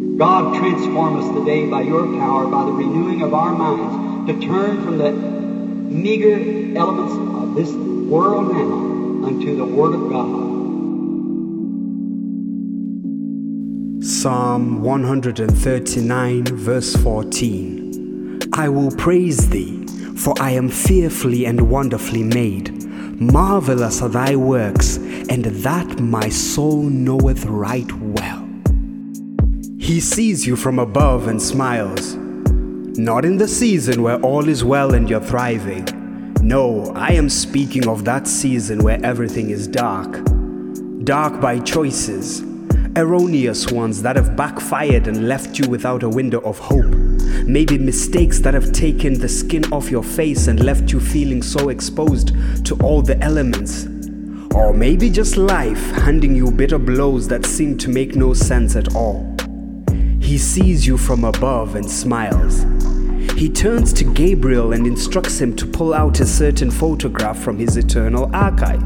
God, transform us today by your power, by the renewing of our minds, to turn from the meager elements of this world now unto the Word of God. Psalm 139, verse 14. I will praise thee, for I am fearfully and wonderfully made. Marvelous are thy works, and that my soul knoweth right well. He sees you from above and smiles. Not in the season where all is well and you're thriving. No, I am speaking of that season where everything is dark. Dark by choices, erroneous ones that have backfired and left you without a window of hope. Maybe mistakes that have taken the skin off your face and left you feeling so exposed to all the elements. Or maybe just life handing you bitter blows that seem to make no sense at all. He sees you from above and smiles. He turns to Gabriel and instructs him to pull out a certain photograph from his eternal archive.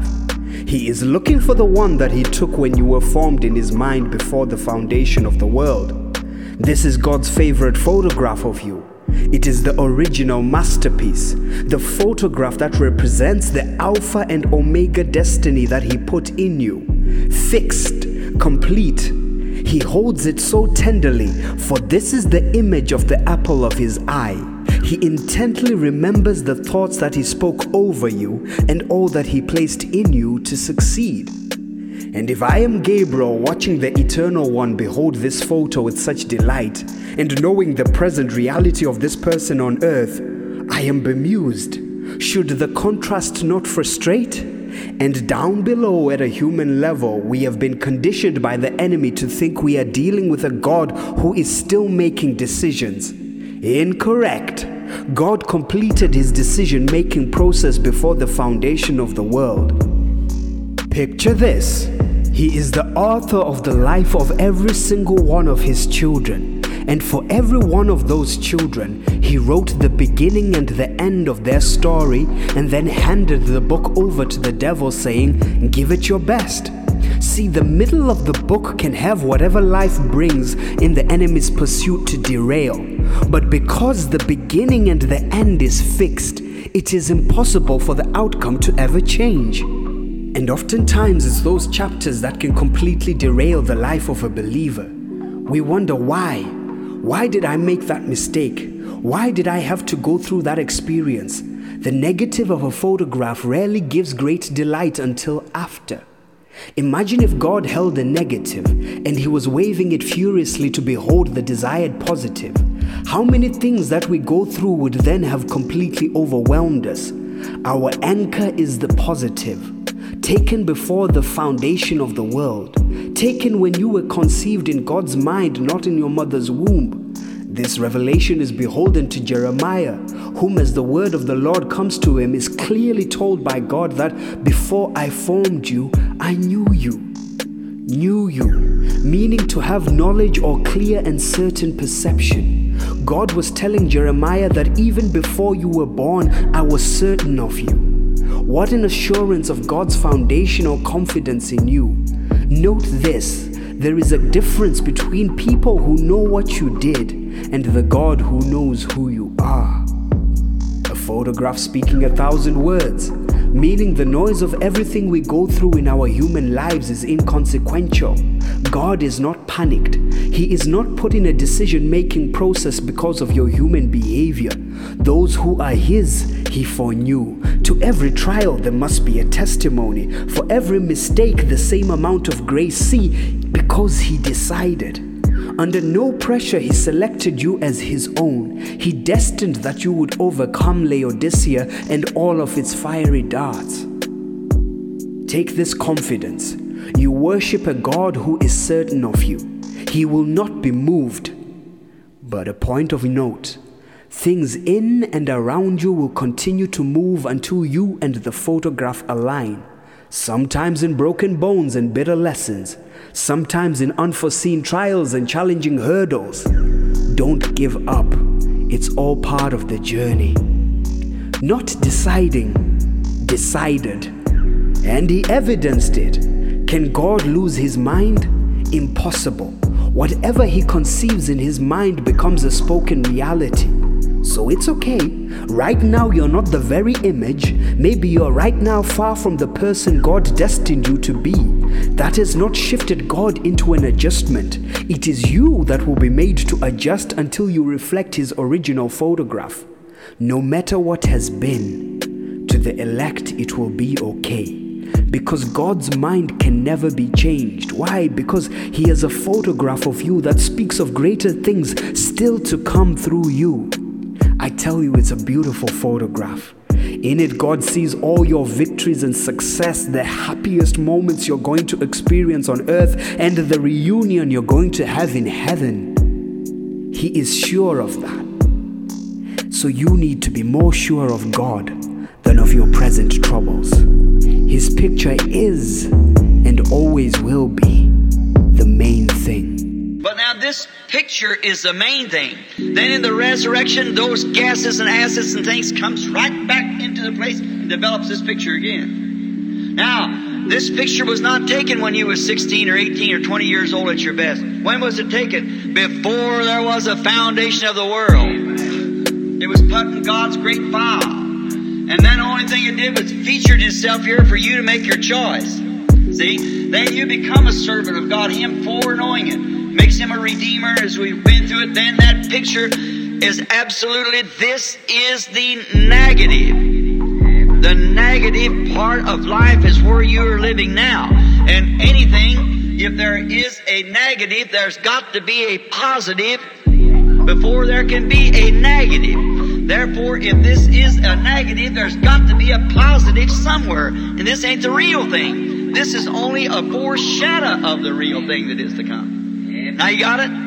He is looking for the one that he took when you were formed in his mind before the foundation of the world. This is God's favorite photograph of you. It is the original masterpiece, the photograph that represents the Alpha and Omega destiny that He put in you. Fixed, complete. He holds it so tenderly, for this is the image of the apple of His eye. He intently remembers the thoughts that He spoke over you and all that He placed in you to succeed. And if I am Gabriel watching the Eternal One behold this photo with such delight, and knowing the present reality of this person on earth, I am bemused. Should the contrast not frustrate? And down below at a human level, we have been conditioned by the enemy to think we are dealing with a God who is still making decisions. Incorrect. God completed his decision making process before the foundation of the world. Picture this He is the author of the life of every single one of His children. And for every one of those children, He wrote the beginning and the end of their story and then handed the book over to the devil, saying, Give it your best. See, the middle of the book can have whatever life brings in the enemy's pursuit to derail. But because the beginning and the end is fixed, it is impossible for the outcome to ever change. And oftentimes, it's those chapters that can completely derail the life of a believer. We wonder why. Why did I make that mistake? Why did I have to go through that experience? The negative of a photograph rarely gives great delight until after. Imagine if God held the negative and He was waving it furiously to behold the desired positive. How many things that we go through would then have completely overwhelmed us? Our anchor is the positive taken before the foundation of the world, taken when you were conceived in God's mind, not in your mother's womb. This revelation is beholden to Jeremiah, whom, as the word of the Lord comes to him, is clearly told by God that before I formed you, I knew you. Knew you, meaning to have knowledge or clear and certain perception. God was telling Jeremiah that even before you were born, I was certain of you. What an assurance of God's foundational confidence in you. Note this there is a difference between people who know what you did and the God who knows who you are. A photograph speaking a thousand words, meaning the noise of everything we go through in our human lives is inconsequential. God is not panicked. He is not put in a decision making process because of your human behavior. Those who are His, He foreknew. To every trial, there must be a testimony. For every mistake, the same amount of grace. See, because He decided. Under no pressure, He selected you as His own. He destined that you would overcome Laodicea and all of its fiery darts. Take this confidence. You worship a God who is certain of you. He will not be moved. But a point of note things in and around you will continue to move until you and the photograph align. Sometimes in broken bones and bitter lessons, sometimes in unforeseen trials and challenging hurdles. Don't give up, it's all part of the journey. Not deciding, decided. And he evidenced it. Can God lose his mind? Impossible. Whatever he conceives in his mind becomes a spoken reality. So it's okay. Right now, you're not the very image. Maybe you're right now far from the person God destined you to be. That has not shifted God into an adjustment. It is you that will be made to adjust until you reflect His original photograph. No matter what has been, to the elect, it will be okay because God's mind can never be changed. Why? Because He has a photograph of you that speaks of greater things still to come through you. I tell you, it's a beautiful photograph. In it, God sees all your victories and success, the happiest moments you're going to experience on earth, and the reunion you're going to have in heaven. He is sure of that. So you need to be more sure of God than of your present troubles. His picture is and always will be the main thing. This picture is the main thing. Then in the resurrection, those gases and acids and things comes right back into the place and develops this picture again. Now, this picture was not taken when you were 16 or 18 or 20 years old at your best. When was it taken? Before there was a foundation of the world. It was put in God's great file. And then the only thing it did was featured itself here for you to make your choice. See? Then you become a servant of God, Him foreknowing it. Makes Him a redeemer as we've been through it. Then that picture is absolutely, this is the negative. The negative part of life is where you're living now. And anything, if there is a negative, there's got to be a positive before there can be a negative. Therefore, if this is a negative, there's got to be a positive somewhere. And this ain't the real thing. This is only a foreshadow of the real thing that is to come. Now you got it?